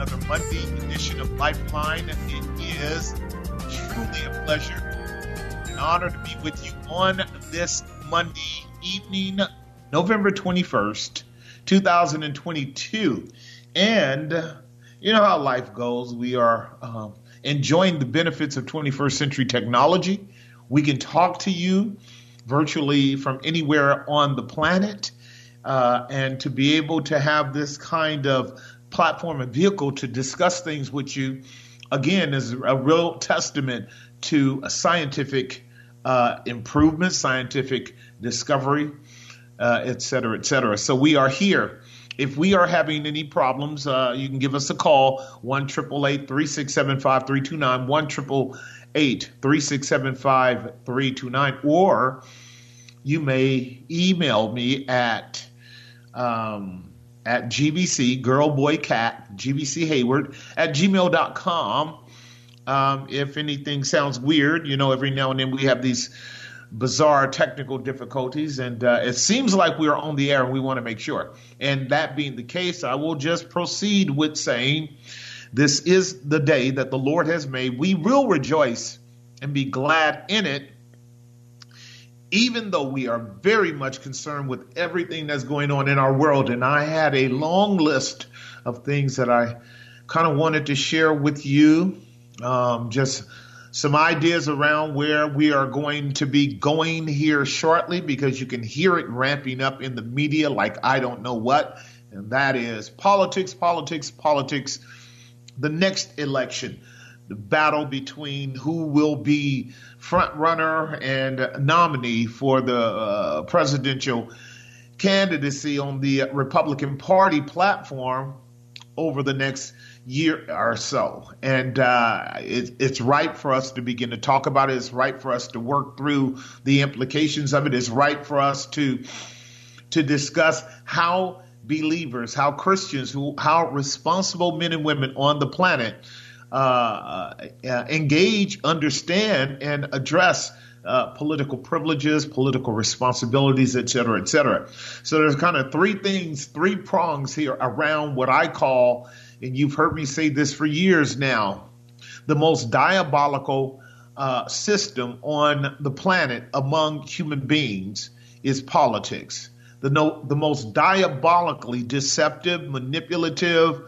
another Monday edition of Lifeline. It is truly a pleasure and honor to be with you on this Monday evening, November 21st, 2022. And you know how life goes. We are um, enjoying the benefits of 21st century technology. We can talk to you virtually from anywhere on the planet uh, and to be able to have this kind of platform and vehicle to discuss things with you, again, is a real testament to a scientific uh, improvement, scientific discovery, uh, et cetera, et cetera. So we are here. If we are having any problems, uh, you can give us a call, 1 367 5329, 1 367 5329, or you may email me at um, at GBC, girl, boy, cat, GBC Hayward at gmail.com. Um, if anything sounds weird, you know, every now and then we have these bizarre technical difficulties, and uh, it seems like we are on the air and we want to make sure. And that being the case, I will just proceed with saying, This is the day that the Lord has made. We will rejoice and be glad in it even though we are very much concerned with everything that's going on in our world. And I had a long list of things that I kind of wanted to share with you. Um, just some ideas around where we are going to be going here shortly because you can hear it ramping up in the media like I don't know what. And that is politics, politics, politics. The next election, battle between who will be front runner and nominee for the uh, presidential candidacy on the Republican Party platform over the next year or so. And uh, it, it's right for us to begin to talk about it. It's right for us to work through the implications of it. It's right for us to to discuss how believers, how Christians, who how responsible men and women on the planet uh, uh, engage, understand, and address uh, political privileges, political responsibilities, et cetera, et cetera. So there's kind of three things, three prongs here around what I call, and you've heard me say this for years now, the most diabolical uh, system on the planet among human beings is politics. The, no, the most diabolically deceptive, manipulative,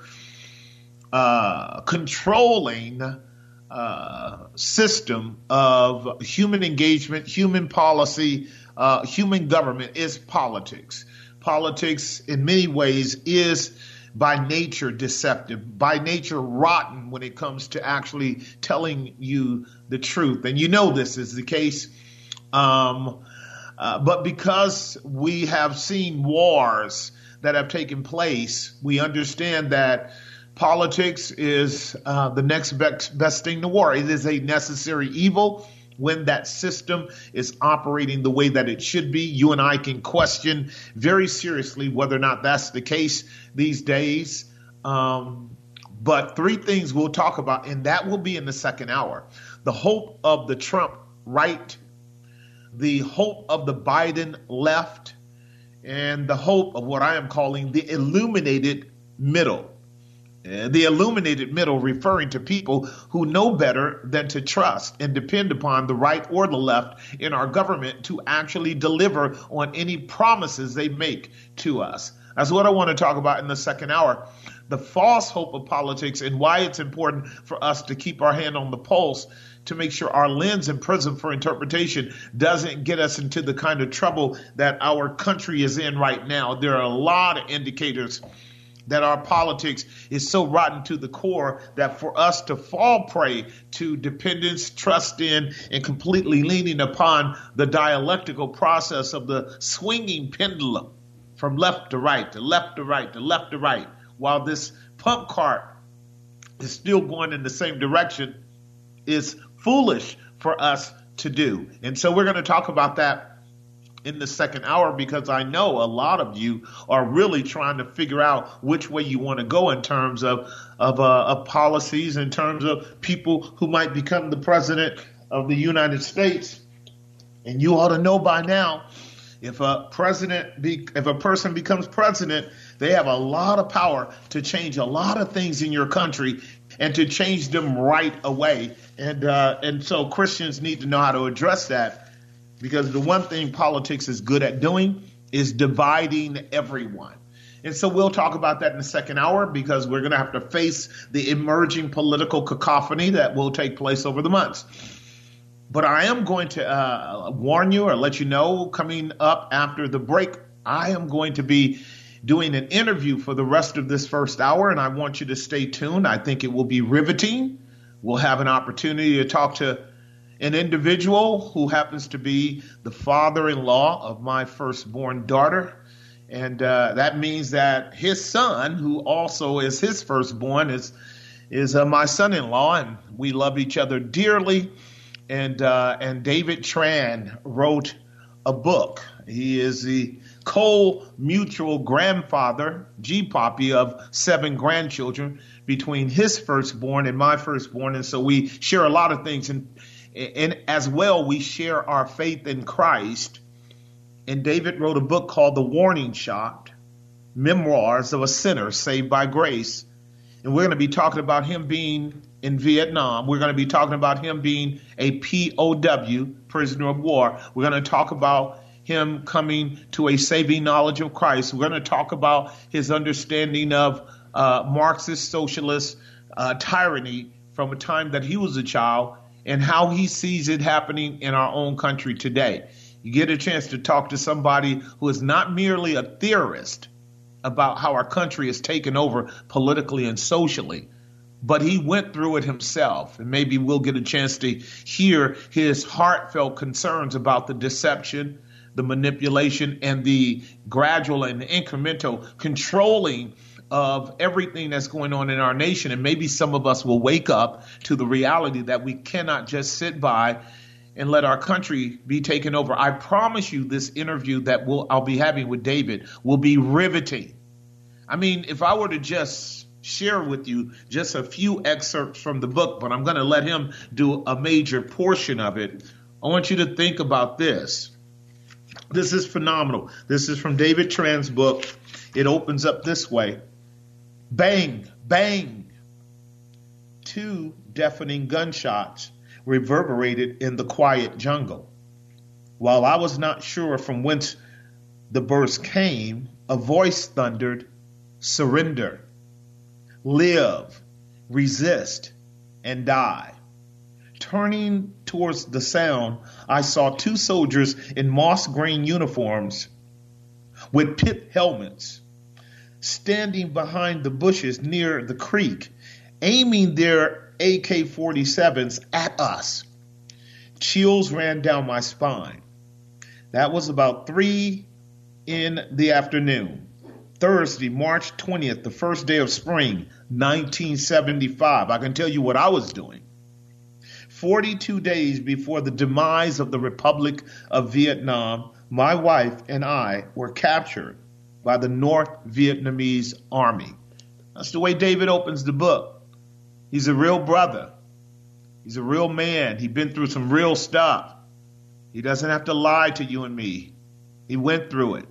uh, controlling uh, system of human engagement, human policy, uh, human government is politics. Politics, in many ways, is by nature deceptive, by nature rotten when it comes to actually telling you the truth. And you know this is the case. Um, uh, but because we have seen wars that have taken place, we understand that Politics is uh, the next best, best thing to war. It is a necessary evil when that system is operating the way that it should be. You and I can question very seriously whether or not that's the case these days. Um, but three things we'll talk about, and that will be in the second hour. The hope of the Trump right, the hope of the Biden left, and the hope of what I am calling the illuminated middle. Uh, the illuminated middle referring to people who know better than to trust and depend upon the right or the left in our government to actually deliver on any promises they make to us. That's what I want to talk about in the second hour. The false hope of politics and why it's important for us to keep our hand on the pulse to make sure our lens and prism for interpretation doesn't get us into the kind of trouble that our country is in right now. There are a lot of indicators that our politics is so rotten to the core that for us to fall prey to dependence, trust in, and completely leaning upon the dialectical process of the swinging pendulum from left to right, to left to right, to left to right, while this pump cart is still going in the same direction is foolish for us to do. And so we're going to talk about that in the second hour because I know a lot of you are really trying to figure out which way you want to go in terms of of, uh, of policies, in terms of people who might become the president of the United States. And you ought to know by now, if a president, be, if a person becomes president, they have a lot of power to change a lot of things in your country and to change them right away. And uh, and so Christians need to know how to address that because the one thing politics is good at doing is dividing everyone. And so we'll talk about that in the second hour because we're going to have to face the emerging political cacophony that will take place over the months. But I am going to uh, warn you or let you know coming up after the break, I am going to be doing an interview for the rest of this first hour, and I want you to stay tuned. I think it will be riveting. We'll have an opportunity to talk to an individual who happens to be the father in law of my firstborn daughter. And uh, that means that his son, who also is his firstborn, is is uh, my son-in-law, and we love each other dearly. And uh, and David Tran wrote a book. He is the co-mutual grandfather, G Poppy, of seven grandchildren between his firstborn and my firstborn, and so we share a lot of things. And and as well, we share our faith in Christ. And David wrote a book called The Warning Shot Memoirs of a Sinner Saved by Grace. And we're going to be talking about him being in Vietnam. We're going to be talking about him being a POW, prisoner of war. We're going to talk about him coming to a saving knowledge of Christ. We're going to talk about his understanding of uh, Marxist socialist uh, tyranny from a time that he was a child and how he sees it happening in our own country today. You get a chance to talk to somebody who is not merely a theorist about how our country is taken over politically and socially, but he went through it himself. And maybe we'll get a chance to hear his heartfelt concerns about the deception, the manipulation, and the gradual and incremental controlling of everything that's going on in our nation. And maybe some of us will wake up to the reality that we cannot just sit by and let our country be taken over. I promise you, this interview that we'll, I'll be having with David will be riveting. I mean, if I were to just share with you just a few excerpts from the book, but I'm going to let him do a major portion of it. I want you to think about this. This is phenomenal. This is from David Tran's book. It opens up this way. Bang, bang. Two deafening gunshots reverberated in the quiet jungle. While I was not sure from whence the burst came, a voice thundered, Surrender, live, resist, and die. Turning towards the sound, I saw two soldiers in moss green uniforms with pith helmets standing behind the bushes near the creek, aiming their AK 47s at us. Chills ran down my spine. That was about 3 in the afternoon. Thursday, March 20th, the first day of spring, 1975. I can tell you what I was doing. 42 days before the demise of the Republic of Vietnam, my wife and I were captured by the North Vietnamese army. That's the way David opens the book. He's a real brother. He's a real man. He's been through some real stuff. He doesn't have to lie to you and me. He went through it.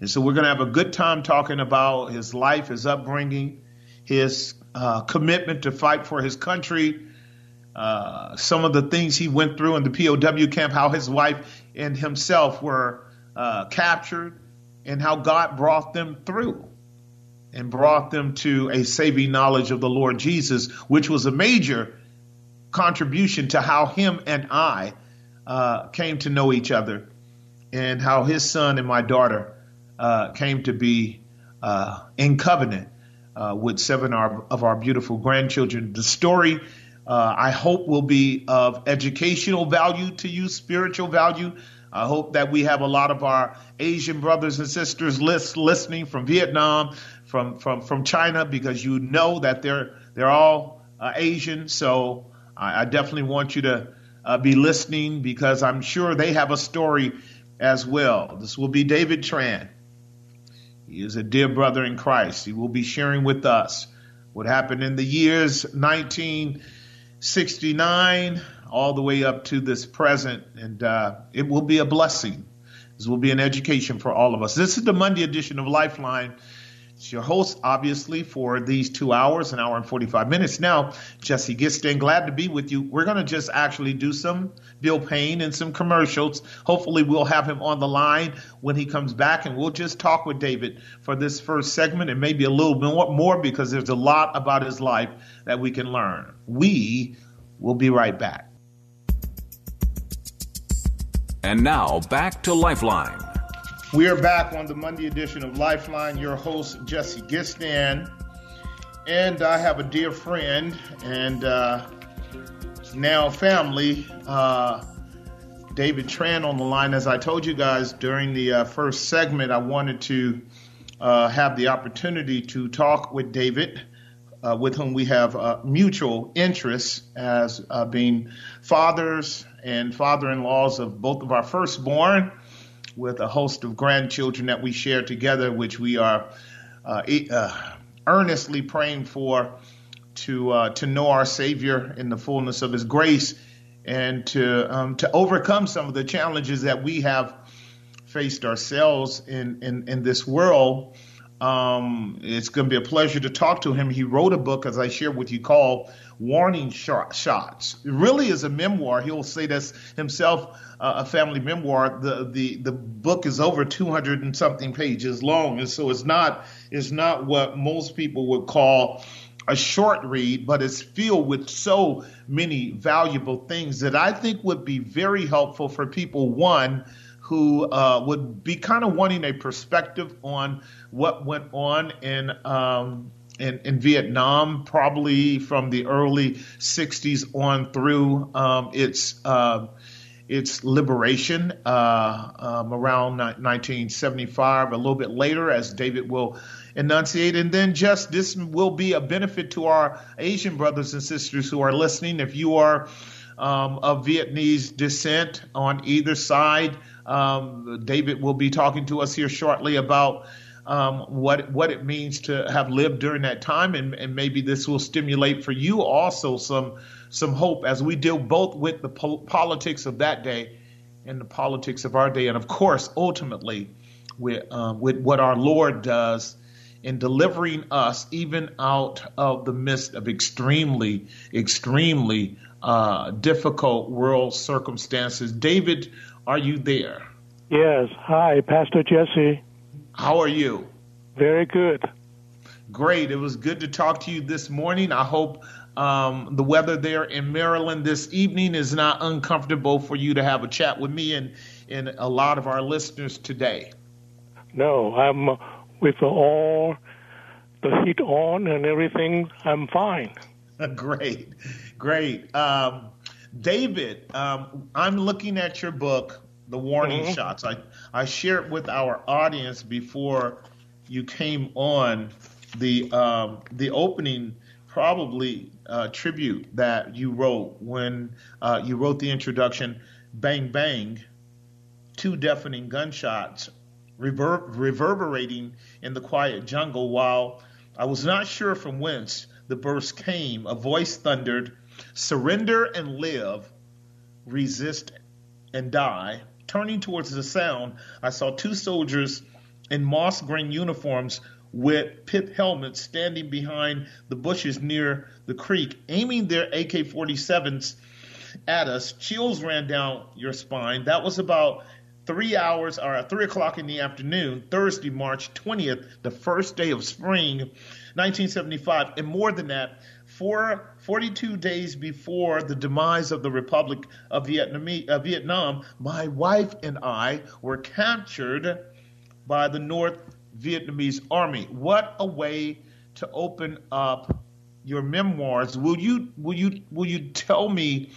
And so we're going to have a good time talking about his life, his upbringing, his uh, commitment to fight for his country, uh, some of the things he went through in the POW camp, how his wife and himself were uh, captured, and how God brought them through and brought them to a saving knowledge of the Lord Jesus, which was a major contribution to how him and I uh, came to know each other and how his son and my daughter uh, came to be uh, in covenant uh, with seven of our beautiful grandchildren. The story, uh, I hope, will be of educational value to you, spiritual value. I hope that we have a lot of our Asian brothers and sisters list, listening from Vietnam, from, from, from China, because you know that they're, they're all uh, Asian, so I, I, definitely want you to uh, be listening because I'm sure they have a story as well. This will be David Tran. He is a dear brother in Christ. He will be sharing with us what happened in the years 1969 all the way up to this present, and uh, it will be a blessing. This will be an education for all of us. This is the Monday edition of Lifeline. It's your host, obviously, for these two hours, an hour and 45 minutes. Now, Jesse Gistand, glad to be with you. We're going to just actually do some bill paying and some commercials. Hopefully, we'll have him on the line when he comes back, and we'll just talk with David for this first segment and maybe a little bit more because there's a lot about his life that we can learn. We will be right back. And now, back to Lifeline. We are back on the Monday edition of Lifeline. Your host, Jesse Gistand. And I have a dear friend and uh, now family, uh, David Tran, on the line. As I told you guys during the uh, first segment, I wanted to uh, have the opportunity to talk with David. Uh, with whom we have uh, mutual interests as being fathers and father in laws of both of our firstborn with a host of grandchildren that we share together, which we are uh, uh, earnestly praying for to uh, to know our Savior in the fullness of His grace and to um, to overcome some of the challenges that we have faced ourselves in in, in this world. Um, it's going to be a pleasure to talk to him. He wrote a book, as I shared with you, called Warning Shots. It really is a memoir. He'll say this himself uh, a family memoir. The, the the book is over 200 and something pages long, and so it's not it's not what most people would call a short read, but it's filled with so many valuable things that I think would be very helpful for people. One who uh, would be kind of wanting a perspective on what went on in um, in, in, Vietnam, probably from the early 60s on through um, its uh, its liberation uh, um, around 1975, a little bit later, as David will enunciate. And then just this will be a benefit to our Asian brothers and sisters who are listening. If you are um, of Vietnamese descent on either side, um, David will be talking to us here shortly about. Um, what what it means to have lived during that time, and, and maybe this will stimulate for you also some some hope as we deal both with the po- politics of that day and the politics of our day, and of course, ultimately, with, um, with what our Lord does in delivering us even out of the midst of extremely, extremely uh, difficult world circumstances. David, are you there? Yes. Hi, Pastor Jesse. How are you? Very good. Great. It was good to talk to you this morning. I hope um, the weather there in Maryland this evening is not uncomfortable for you to have a chat with me and, and a lot of our listeners today. No, I'm with all the heat on and everything. I'm fine. great, great. Um, David, um, I'm looking at your book, The Warning mm-hmm. Shots. I, I shared with our audience before you came on the um, the opening probably uh, tribute that you wrote when uh, you wrote the introduction, Bang Bang, two deafening gunshots rever- reverberating in the quiet jungle while I was not sure from whence the burst came. A voice thundered, Surrender and live, resist and die. Turning towards the sound, I saw two soldiers in moss green uniforms with pith helmets standing behind the bushes near the creek, aiming their AK 47s at us. Chills ran down your spine. That was about three hours or three o'clock in the afternoon, Thursday, March 20th, the first day of spring, 1975. And more than that, four, 42 days before the demise of the Republic of uh, Vietnam, my wife and I were captured by the North Vietnamese army. What a way to open up your memoirs. Will you will you will you tell me?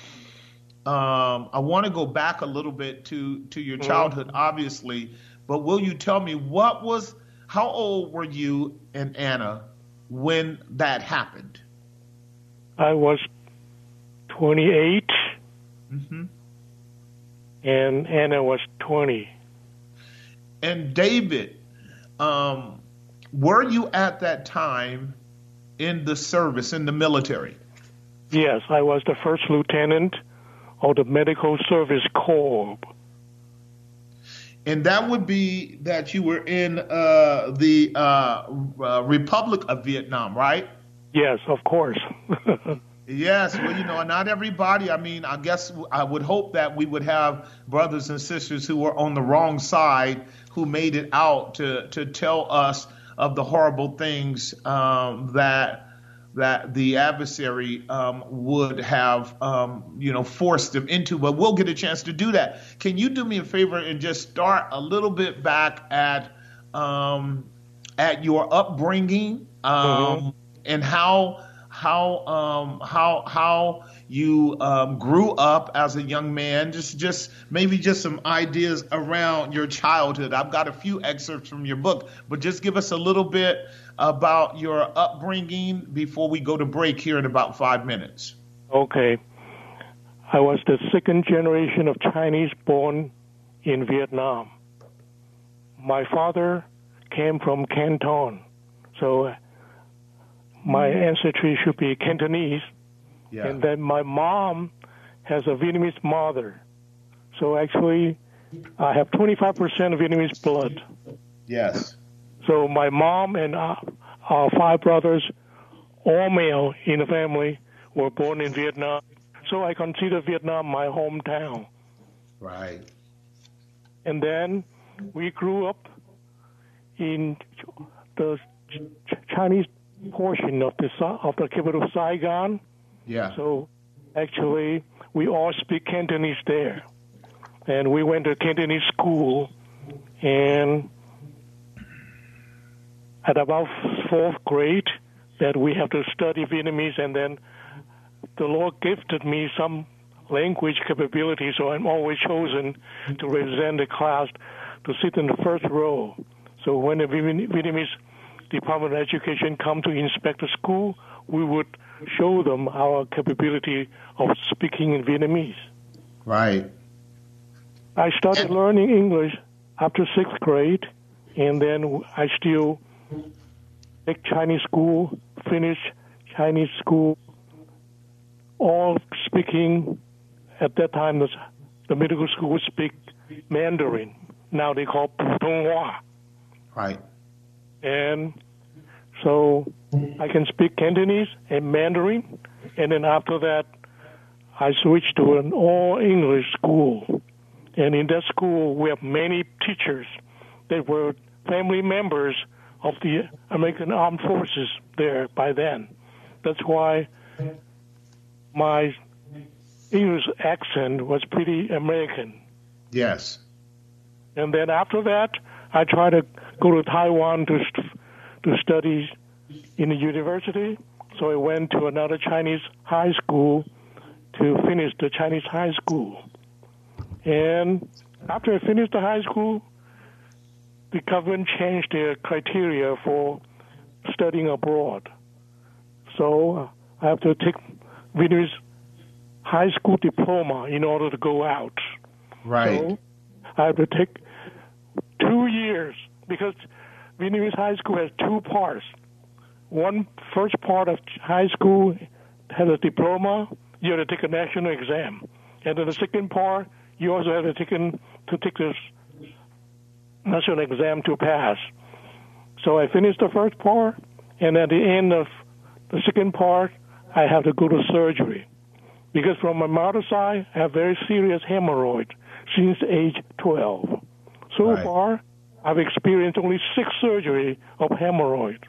Um, I want to go back a little bit to to your mm-hmm. childhood, obviously, but will you tell me what was how old were you and Anna when that happened? I was 28, hmm and Anna was 20. And David, um, were you at that time in the service in the military? Yes, I was the first lieutenant of the Medical Service Corps. And that would be that you were in uh, the uh, uh, Republic of Vietnam, right? Yes, of course. Yes, well, you know, not everybody. I mean, I guess I would hope that we would have brothers and sisters who were on the wrong side who made it out to to tell us of the horrible things um, that that the adversary um, would have, um, you know, forced them into. But we'll get a chance to do that. Can you do me a favor and just start a little bit back at um, at your upbringing um, and how how um, how how you um, grew up as a young man. Just just maybe just some ideas around your childhood. I've got a few excerpts from your book, but just give us a little bit about your upbringing before we go to break here in about five minutes. okay. I was the second generation of Chinese born in Vietnam. My father came from Canton, so my ancestry should be Cantonese. Yeah. And then my mom has a Vietnamese mother. So actually, I have 25% of Vietnamese blood. Yes. So my mom and uh, our five brothers, all male in the family, were born in Vietnam. So I consider Vietnam my hometown. Right. And then we grew up in the Chinese portion of the of the capital Saigon. Yeah. So actually, we all speak Cantonese there, and we went to Cantonese school, and at about fourth grade, that we have to study Vietnamese, and then the Lord gifted me some language capability, so I'm always chosen to represent the class to sit in the first row. So when the Vietnamese Department of Education come to inspect the school, we would show them our capability of speaking in Vietnamese. Right. I started and- learning English after sixth grade, and then I still take Chinese school, finish Chinese school, all speaking at that time the middle school would speak Mandarin. Now they call Putonghua. Right. And so I can speak Cantonese and Mandarin, and then after that, I switched to an all English school. And in that school, we have many teachers that were family members of the American Armed Forces there by then. That's why my English accent was pretty American. Yes. And then after that, I tried to go to Taiwan to to study in the university. So I went to another Chinese high school to finish the Chinese high school. And after I finished the high school, the government changed their criteria for studying abroad. So uh, I have to take Vietnamese high school diploma in order to go out. Right. So I have to take two years because Vietnamese high school has two parts. One first part of high school has a diploma. You have to take a national exam, and then the second part you also have to take in, to take this national exam to pass. So I finished the first part, and at the end of the second part, I have to go to surgery because from my mother's side, I have very serious hemorrhoid since age 12. So Right. far, I've experienced only six surgery of hemorrhoid.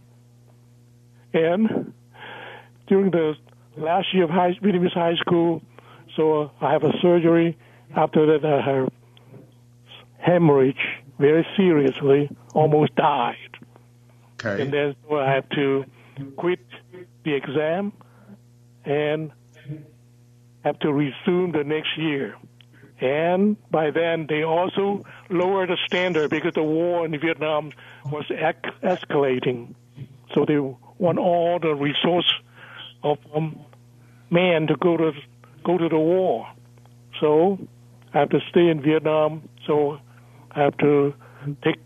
And during the last year of high, Vietnamese high school, so I have a surgery. After that, I have hemorrhage very seriously, almost died. Okay. And then so I have to quit the exam and have to resume the next year. And by then, they also lowered the standard because the war in Vietnam was ec- escalating. So they want all the resource of um, man to go to go to the war. So I have to stay in Vietnam. So I have to take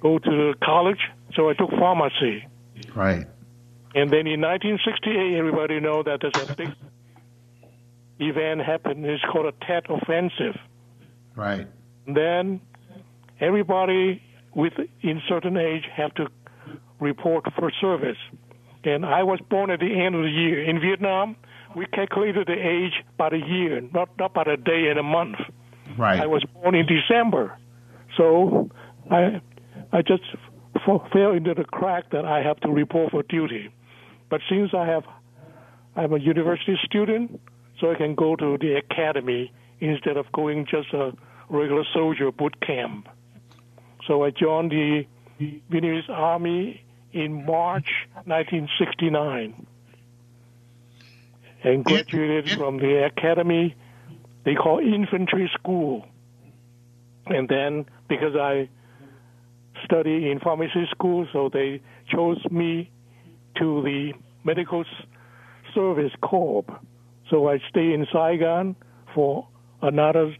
go to college. So I took pharmacy. Right. And then in 1968, everybody know that there's a big event happened. It's called a Tet Offensive. Right. Then everybody with in certain age have to report for service. And I was born at the end of the year. In Vietnam, we calculated the age by the year, not not by the day and a month. Right. I was born in December, so I I just f- fell into the crack that I have to report for duty. But since I have I'm a university student, so I can go to the academy instead of going just a regular soldier boot camp. So I joined the Vietnamese Army in March 1969 and graduated from the academy they call infantry school. And then because I study in pharmacy school, so they chose me to the medical service corps. So I stay in Saigon for another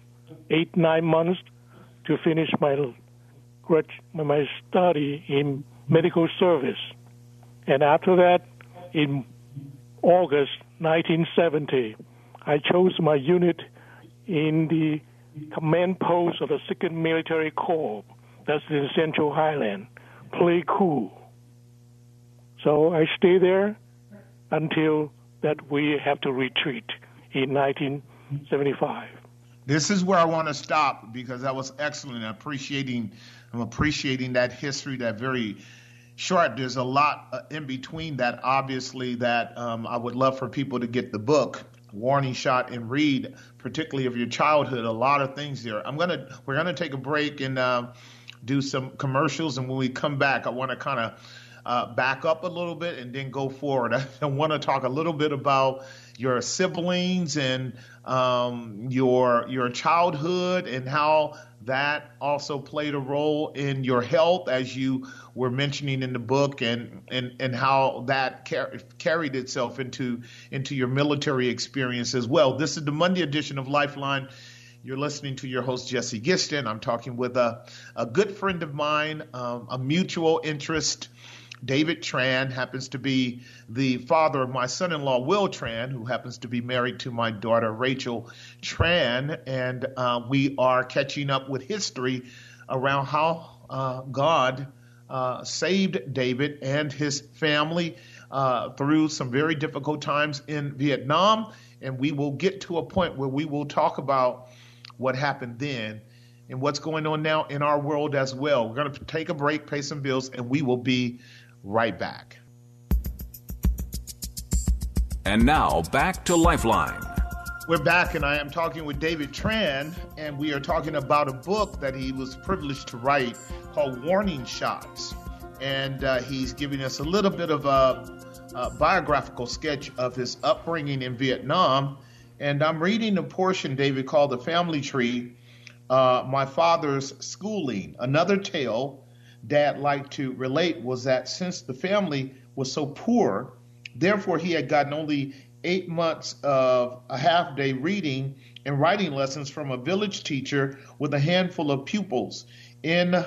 eight nine months to finish my my study in medical service. And after that, in August 1970, I chose my unit in the command post of the Second Military Corps. That's in Central Highland, Pleiku. So I stay there until that we have to retreat in 1975. This is where I want to stop because that was excellent. Appreciating, I'm appreciating that history, that very short. There's a lot uh, in between that, obviously, that um, I would love for people to get the book warning shot and read, particularly of your childhood. A lot of things there. I'm gonna we're gonna take a break and uh, do some commercials, and when we come back, I want to kind of uh, back up a little bit and then go forward. I want to talk a little bit about your siblings and um, your your childhood and how that also played a role in your health, as you were mentioning in the book, and and and how that car- carried itself into into your military experience as well. This is the Monday edition of Lifeline. You're listening to your host Jesse Gistand. I'm talking with a a good friend of mine, um, a mutual interest. David Tran happens to be the father of my son in law, Will Tran, who happens to be married to my daughter, Rachel Tran. And uh, we are catching up with history around how uh, God uh, saved David and his family uh, through some very difficult times in Vietnam. And we will get to a point where we will talk about what happened then and what's going on now in our world as well. We're going to take a break, pay some bills, and we will be right back. And now back to Lifeline. We're back, and I am talking with David Tran, and we are talking about a book that he was privileged to write called Warning Shots. And uh, he's giving us a little bit of a, a, biographical sketch of his upbringing in Vietnam. And I'm reading a portion, David, called The Family Tree uh, My Father's Schooling. Another tale Dad liked to relate was that since the family was so poor, therefore he had gotten only eight months of a half day reading and writing lessons from a village teacher with a handful of pupils. In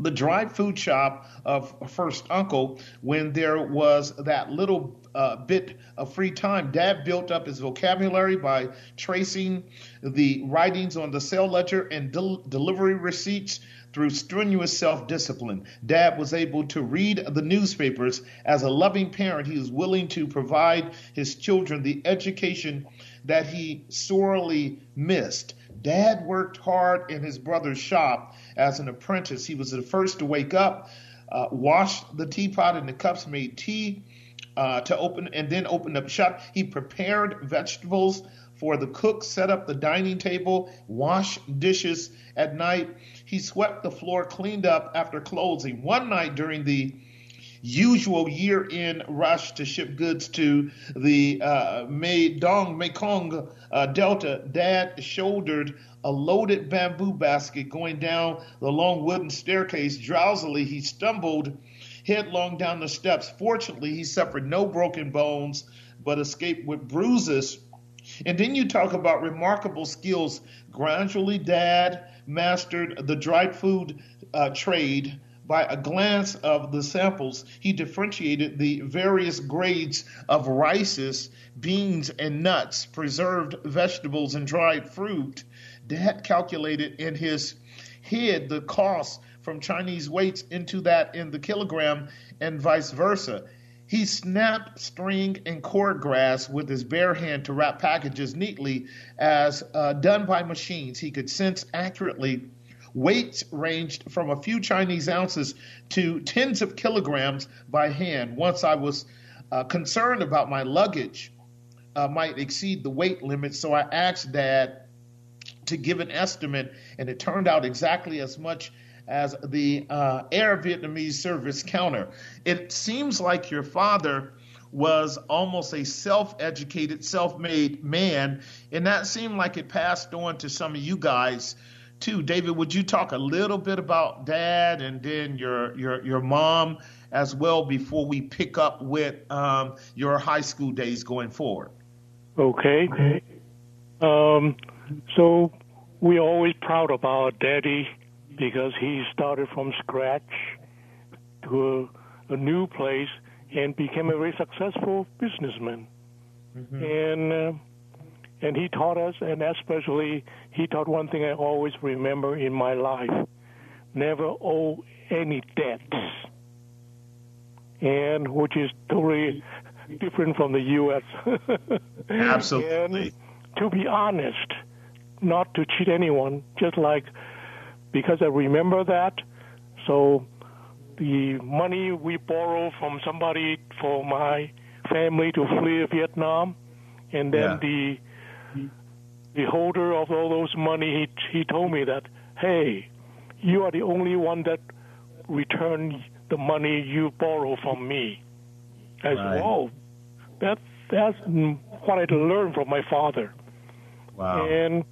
the dry food shop of First Uncle, when there was that little uh, bit of free time, Dad built up his vocabulary by tracing the writings on the sale ledger and del- delivery receipts through strenuous self discipline, Dad was able to read the newspapers. As a loving parent, he was willing to provide his children the education that he sorely missed. Dad worked hard in his brother's shop as an apprentice. He was the first to wake up, uh, wash the teapot and the cups, made tea uh, to open, and then opened up shop. He prepared vegetables for the cook, set up the dining table, wash dishes at night. He swept the floor, cleaned up after closing. One night during the usual year end rush to ship goods to the uh, Dong Mekong uh, Delta, Dad shouldered a loaded bamboo basket going down the long wooden staircase. Drowsily, he stumbled headlong down the steps. Fortunately, he suffered no broken bones but escaped with bruises. And then you talk about remarkable skills. Gradually, Dad mastered the dried food uh, trade. By a glance of the samples, he differentiated the various grades of rices, beans, and nuts, preserved vegetables, and dried fruit. Dad calculated in his head the cost from Chinese weights into that in the kilogram and vice versa. He snapped string and cord grass with his bare hand to wrap packages neatly as uh, done by machines. He could sense accurately. Weights ranged from a few Chinese ounces to tens of kilograms by hand. Once I was uh, concerned about my luggage uh, might exceed the weight limit, so I asked Dad to give an estimate, and it turned out exactly as much as the uh, Air Vietnamese service counter. It seems like your father was almost a self educated, self made man, and that seemed like it passed on to some of you guys too. David, would you talk a little bit about dad and then your your your mom as well before we pick up with um, your high school days going forward? Okay. Um, so we're always proud of our daddy because he started from scratch to a, a new place and became a very successful businessman. Mm-hmm. And uh, and he taught us, and especially he taught one thing I always remember in my life: never owe any debts. And which is totally different from the U.S. Absolutely. and to be honest, not to cheat anyone, just like because I remember that. So the money we borrow from somebody for my family to flee Vietnam, and then yeah. the the holder of all those money, he he told me that, hey, you are the only one that return the money you borrow from me. I right. said, whoa, that that's what I learned from my father. Wow. And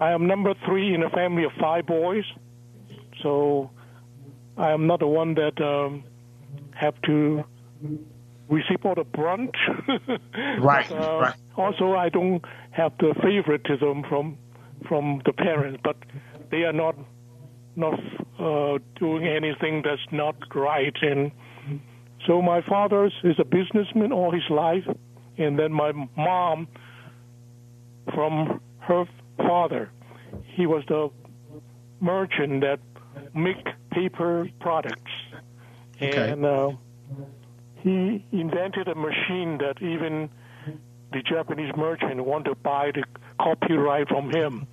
I am number three in a family of five boys, so I am not the one that um, have to receive all the brunt. right, but, uh, right. Also, I don't have the favoritism from from the parents, but they are not not uh, doing anything that's not right. And so my father is a businessman all his life, and then my mom, from her father. He was the merchant that make paper products, okay. and uh, he invented a machine that even the Japanese merchant want to buy the copyright from him.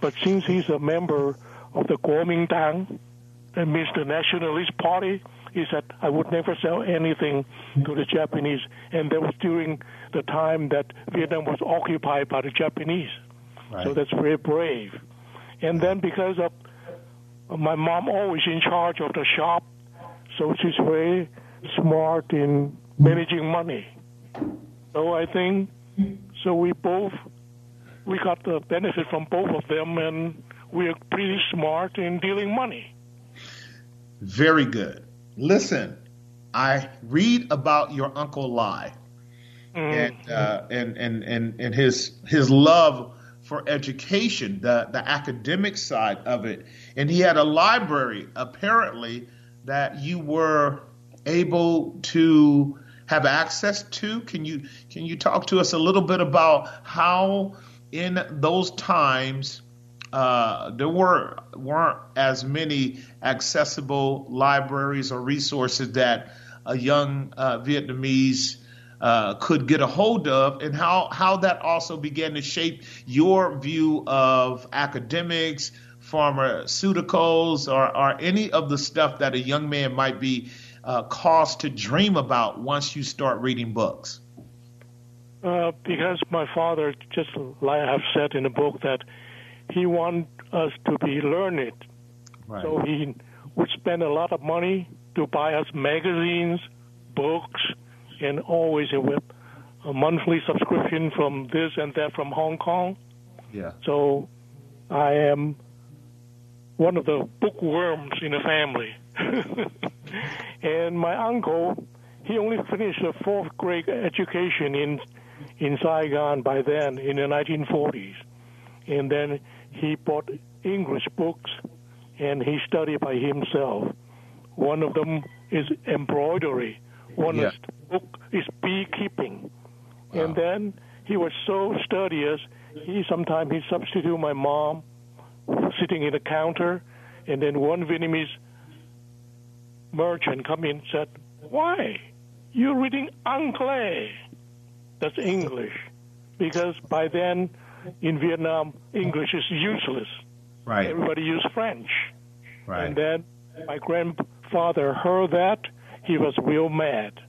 But since he's a member of the Kuomintang, that means the Nationalist Party, he said, I would never sell anything to the Japanese. And that was during the time that Vietnam was occupied by the Japanese. Right. So that's very brave. And then because of my mom always in charge of the shop, so she's very smart in managing money. So I think so we both we got the benefit from both of them and we're pretty smart in dealing money. Very good. Listen, I read about your uncle Lai mm-hmm. and, uh, and and and and his his love for education, the, the academic side of it. And he had a library, apparently, that you were able to have access to. Can you can you talk to us a little bit about how in those times uh, there were weren't as many accessible libraries or resources that a young uh, Vietnamese uh, could get a hold of, and how how that also began to shape your view of academics, pharmaceuticals, or, or any of the stuff that a young man might be uh, caused to dream about once you start reading books. Uh, because my father, just like I've said in the book, that he wanted us to be learned. Right. So he would spend a lot of money to buy us magazines, books, and always with a monthly subscription from this and that from Hong Kong. Yeah. So I am one of the bookworms in the family. and my uncle, he only finished a fourth grade education in in Saigon by then in the 1940s, and then he bought English books and he studied by himself. One of them is embroidery. One Yeah. is book is beekeeping, Wow. and then he was so studious. He sometimes he substitute my mom sitting in the counter, and then one Vietnamese merchant come in and said, "Why you reading anglais?" That's English, because by then in Vietnam English is useless. Right. Everybody used French. Right. And then my grandfather heard that. He was real mad.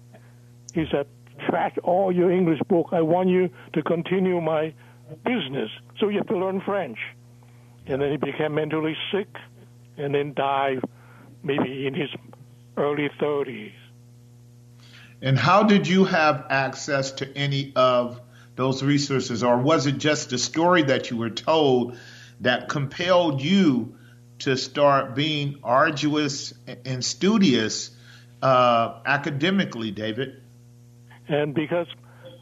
He said, trash all your English book. I want you to continue my business. So you have to learn French. And then he became mentally sick and then died maybe in his early 30s. And how did you have access to any of those resources, or was it just a story that you were told that compelled you to start being arduous and studious uh, academically, David? And because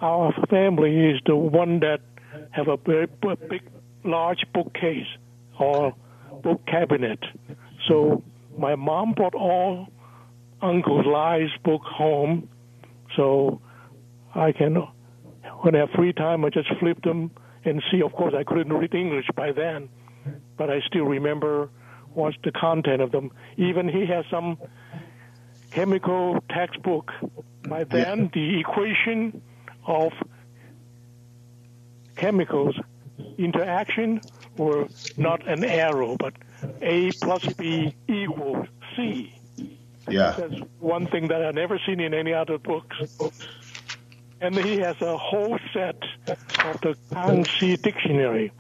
our family is the one that have a very big, large bookcase or book cabinet. So my mom brought all Uncle Lai's book home, so I can, when I have free time, I just flip them and see. Of course, I couldn't read English by then, but I still remember what's the content of them. Even he has some chemical textbook. By then, the equation of chemicals interaction were not an arrow, but A plus B equals C. Yeah. That's one thing that I've never seen in any other books. And he has a whole set of the Kangxi Dictionary,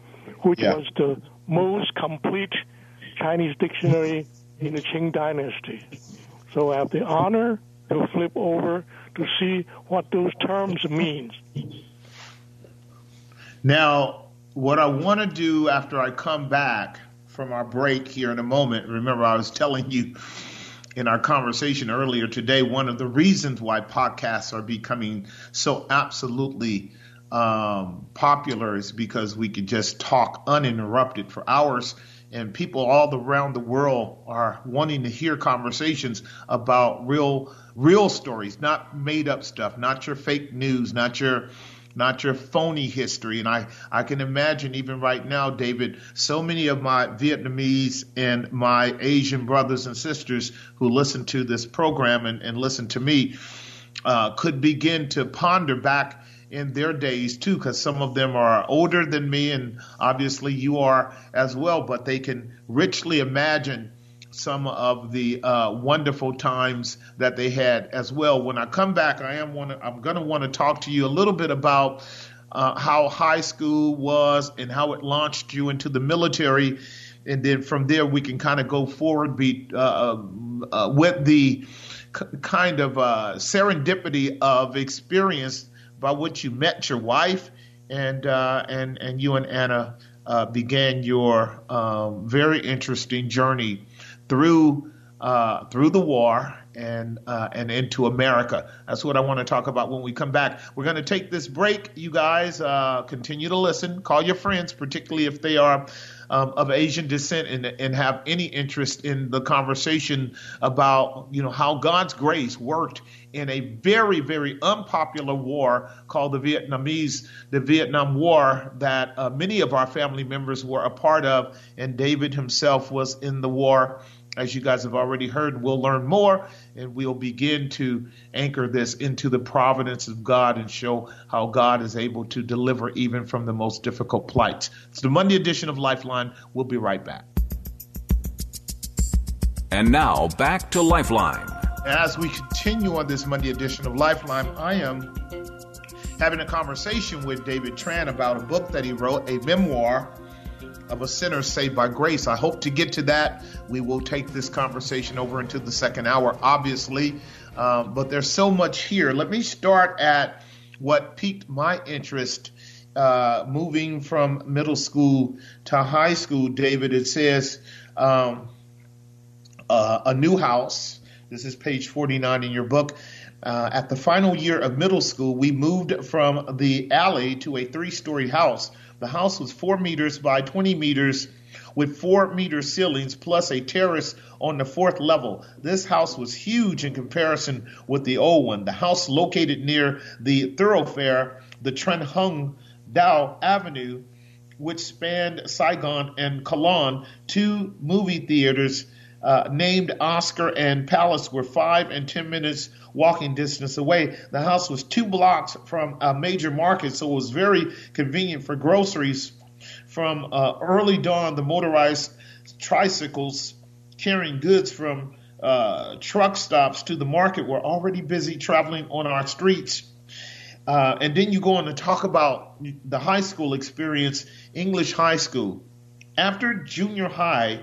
which Yeah. was the most complete Chinese dictionary in the Qing Dynasty. So I have the honor to flip over to see what those terms mean. Now, what I want to do after I come back from our break here in a moment, remember I was telling you in our conversation earlier today, one of the reasons why podcasts are becoming so absolutely um, popular is because we can just talk uninterrupted for hours. And people all around the world are wanting to hear conversations about real, real stories, not made up stuff, not your fake news, not your not your phony history. And I, I can imagine even right now, David, so many of my Vietnamese and my Asian brothers and sisters who listen to this program and, and listen to me uh, could begin to ponder back in their days too, because some of them are older than me, and obviously you are as well, but they can richly imagine some of the uh, wonderful times that they had as well. When I come back, I am want I'm going to want to talk to you a little bit about uh, how high school was and how it launched you into the military, and then from there we can kind of go forward be, uh, uh, with the kind of uh, serendipity of experience by which you met your wife and uh, and and you and Anna uh, began your um, very interesting journey through uh, through the war and uh, and into America. That's what I want to talk about when we come back. We're going to take this break. You guys uh, continue to listen. Call your friends, particularly if they are um, of Asian descent and, and have any interest in the conversation about you know how God's grace worked in a very very unpopular war called the Vietnamese the Vietnam War that uh, many of our family members were a part of, and David himself was in the war. As you guys have already heard, we'll learn more and we'll begin to anchor this into the providence of God and show how God is able to deliver even from the most difficult plights. It's the Monday edition of Lifeline. We'll be right back. And now back to Lifeline. As we continue on this Monday edition of Lifeline, I am having a conversation with David Tran about a book that he wrote, a memoir of a sinner saved by grace. I hope to get to that. We will take this conversation over into the second hour, obviously, um, but there's so much here. Let me start at what piqued my interest uh, moving from middle school to high school, David. It says um, uh, a new house. This is page 49 in your book. uh, at the final year of middle school, we moved from the alley to a three story house. The house was four meters by 20 meters with four meter ceilings plus a terrace on the fourth level. This house was huge in comparison with the old one. The house located near the thoroughfare, the Tran Hung Dao Avenue, which spanned Saigon and Cholon, two movie theaters uh, named Oscar and Palace were five and ten minutes walking distance away. The house was two blocks from a major market, so it was very convenient for groceries. From uh, early dawn, the motorized tricycles carrying goods from uh, truck stops to the market were already busy traveling on our streets. Uh, and then you go on to talk about the high school experience, English high school. After junior high,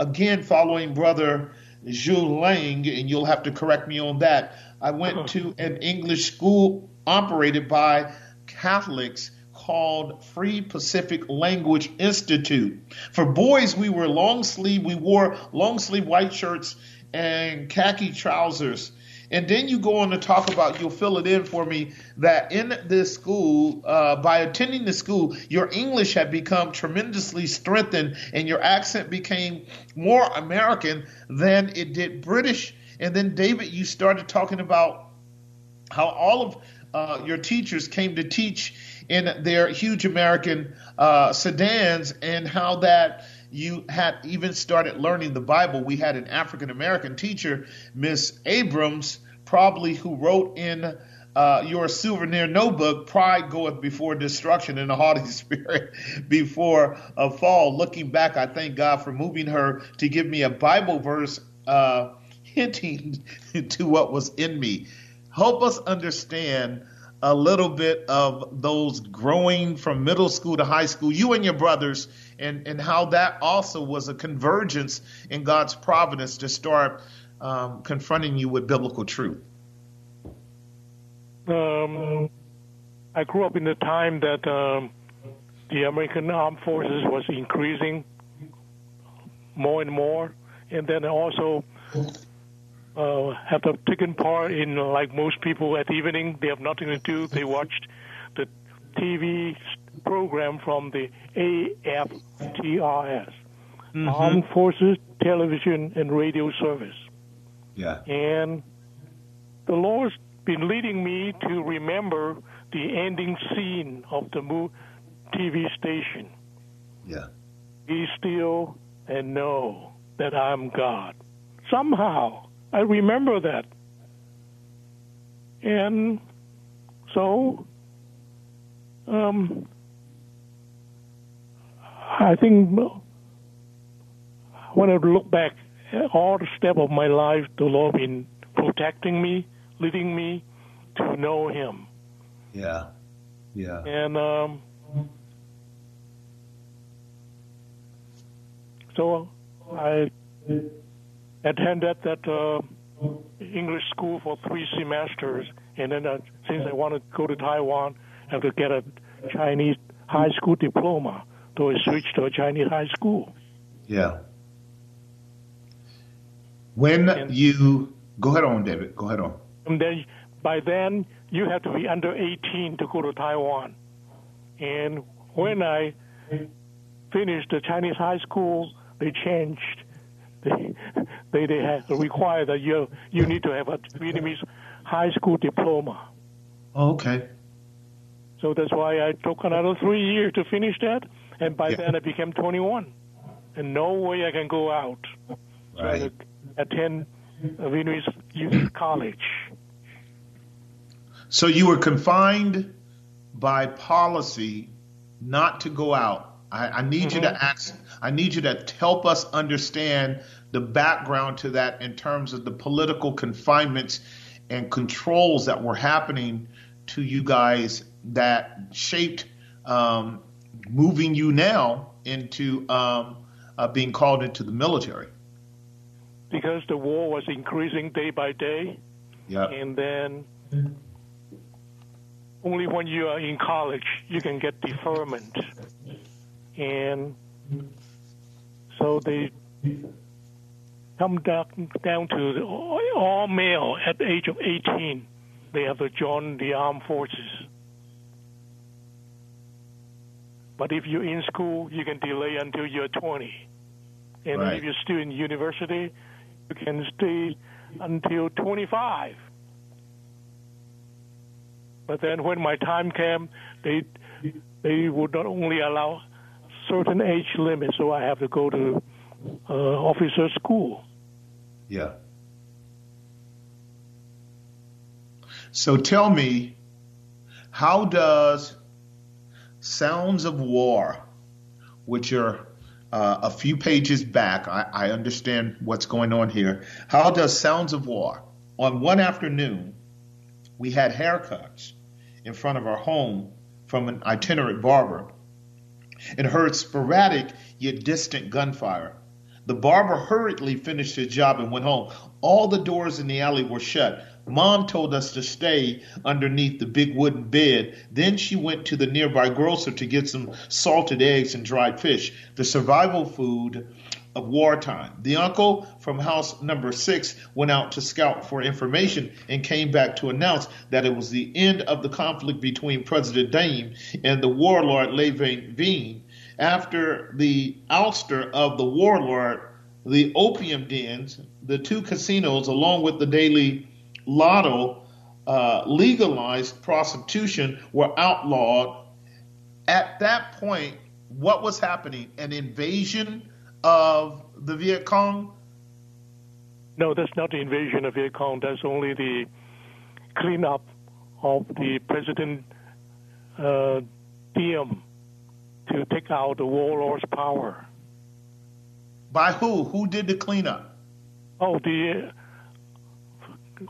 again following brother Jules Lang, and you'll have to correct me on that, I went uh-huh. to an English school operated by Catholics called Free Pacific Language Institute. For boys, we were long sleeve, we wore long sleeve white shirts and khaki trousers. And then you go on to talk about, you'll fill it in for me, that in this school, uh, by attending the school, your English had become tremendously strengthened and your accent became more American than it did British. And then, David, you started talking about how all of uh, your teachers came to teach in their huge American uh, sedans and how that you had even started learning the Bible. We had an African American teacher, Miss Abrams, probably who wrote in uh, your souvenir notebook, Pride Goeth Before Destruction and a Haughty Spirit Before a Fall. Looking back, I thank God for moving her to give me a Bible verse uh, hinting to what was in me. Help us understand a little bit of those growing from middle school to high school, you and your brothers, and, and how that also was a convergence in God's providence to start um, confronting you with biblical truth? Um, I grew up in the time that um, the American Armed Forces was increasing more and more, and then also uh, have taken part in, like most people at evening, they have nothing to do. They watched the TV program from the AFTRS, mm-hmm. Armed Forces Television and Radio Service. Yeah. And the Lord's been leading me to remember the ending scene of the TV station. Yeah. Be still and know that I'm God. Somehow, I remember that. And so, um, I think when I look back all the step of my life, the Lord been protecting me, leading me to know Him. Yeah, yeah. And um, so I attended that uh, English school for three semesters, and then uh, since I wanted to go to Taiwan, I have to get a Chinese high school diploma, so I switched to a Chinese high school. Yeah. When and, you go ahead on, David. Go ahead on. And then by then you have to be under 18 to go to Taiwan. And when I finished the Chinese high school, they changed. They they, they had required that you you need to have a Vietnamese high school diploma. Oh, okay. So that's why I took another three years to finish that, and by yeah. then I became 21, and no way I can go out. Right. Attend Vietnamese Youth College. So you were confined by policy not to go out. I, I need mm-hmm. you to mm-hmm. ask. I need you to help us understand the background to that in terms of the political confinements and controls that were happening to you guys that shaped um, moving you now into um, uh, being called into the military because the war was increasing day by day. Yeah. And then only when you are in college you can get deferment. And so they come down, down to all male at the age of 18 they have to join the armed forces. But if you're in school, you can delay until you're 20. And Right. if you're still in university, you can stay until 25. But then when my time came, they they would not only allow certain age limit, so I have to go to uh, officer school. Yeah. So tell me, how does Sounds of War, which are uh, a few pages back, I, I understand what's going on here. How does Sounds of War, on one afternoon, we had haircuts in front of our home from an itinerant barber and heard sporadic yet distant gunfire. The barber hurriedly finished his job and went home. All the doors in the alley were shut. Mom told us to stay underneath the big wooden bed. Then she went to the nearby grocer to get some salted eggs and dried fish, the survival food of wartime. The uncle from house number six went out to scout for information and came back to announce that it was the end of the conflict between President Diem and the warlord Levine. After the ouster of the warlord, the opium dens, the two casinos, along with the daily lotto, uh, legalized prostitution were outlawed. At that point, what was happening? An invasion of the Viet Cong? No, that's not the invasion of Viet Cong. That's only the cleanup of the President uh, Diem to take out the warlord's power. By who? Who did the cleanup? Oh, the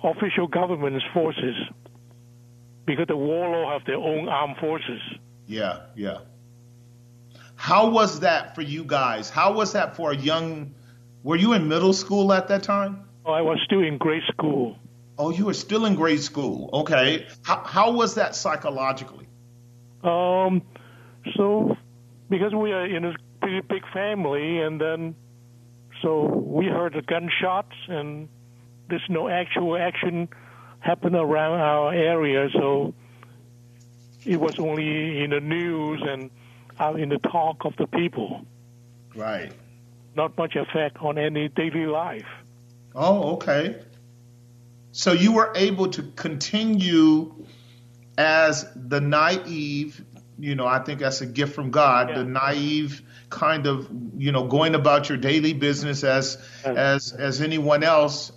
official government's forces, because the warlord have their own armed forces. Yeah, yeah. How was that for you guys? How was that for a young? Were you in middle school at that time? Oh, I was still in grade school. Oh, you were still in grade school. Okay. How, how was that psychologically? Um, so because we are in a pretty big family, and then so we heard the gunshots, and there's no actual action happen around our area, so it was only in the news and out in the talk of the people. Right. Not much effect on any daily life. Oh, okay. So you were able to continue as the naive, you know, I think that's a gift from God, Yeah. the naive kind of, you know, going about your daily business as as as anyone else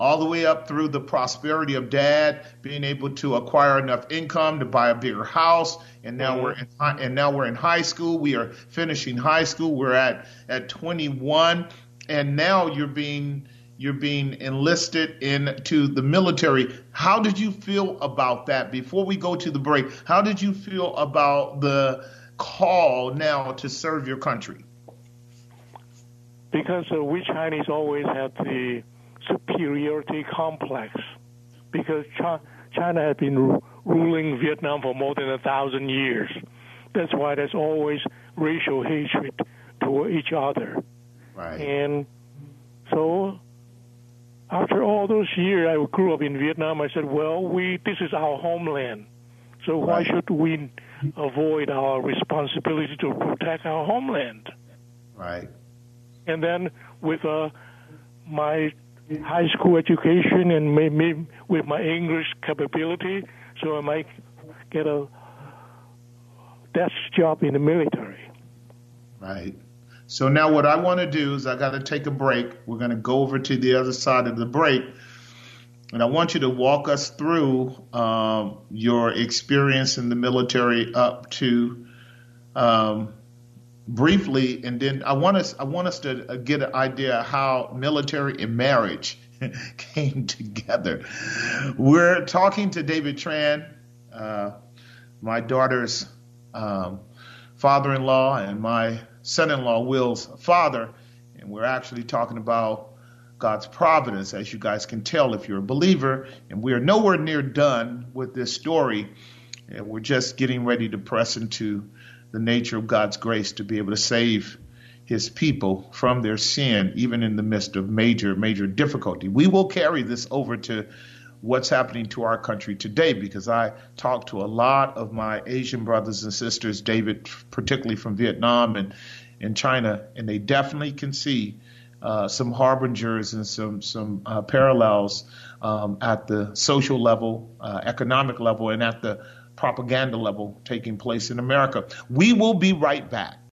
all the way up through the prosperity of dad being able to acquire enough income to buy a bigger house and now Mhm. we're in hi- and now we're in high school. We are finishing high school. We're at at 21 and now you're being you're being enlisted into the military. How did you feel about that? Before we go to the break how did you feel about the call now to serve your country? Because uh, we Chinese always have the superiority complex because China has been ruling Vietnam for more than a thousand years. That's why there's always racial hatred toward each other. right And so after all those years, I grew up in Vietnam. I said, well, we this is our homeland. So why Right. should we avoid our responsibility to protect our homeland? right and then with uh, my high school education and with my English capability, so I might get a desk job in the military. Right. So now what I want to do is I got to take a break. We're going to go over to the other side of the break. And I want you to walk us through um, your experience in the military up to um, briefly, and then I want us I want us to uh, get an idea how military and marriage came together. We're talking to David Tran, uh, my daughter's um, father-in-law and my son-in-law Will's father, and we're actually talking about God's providence, as you guys can tell if you're a believer. And we are nowhere near done with this story. And we're just getting ready to press into the nature of God's grace to be able to save his people from their sin, even in the midst of major, major difficulty. We will carry this over to what's happening to our country today because I talk to a lot of my Asian brothers and sisters, David, particularly from Vietnam and, and China, and they definitely can see uh, some harbingers and some some uh, parallels um, at the social level, uh, economic level, and at the propaganda level taking place in America. We will be right back.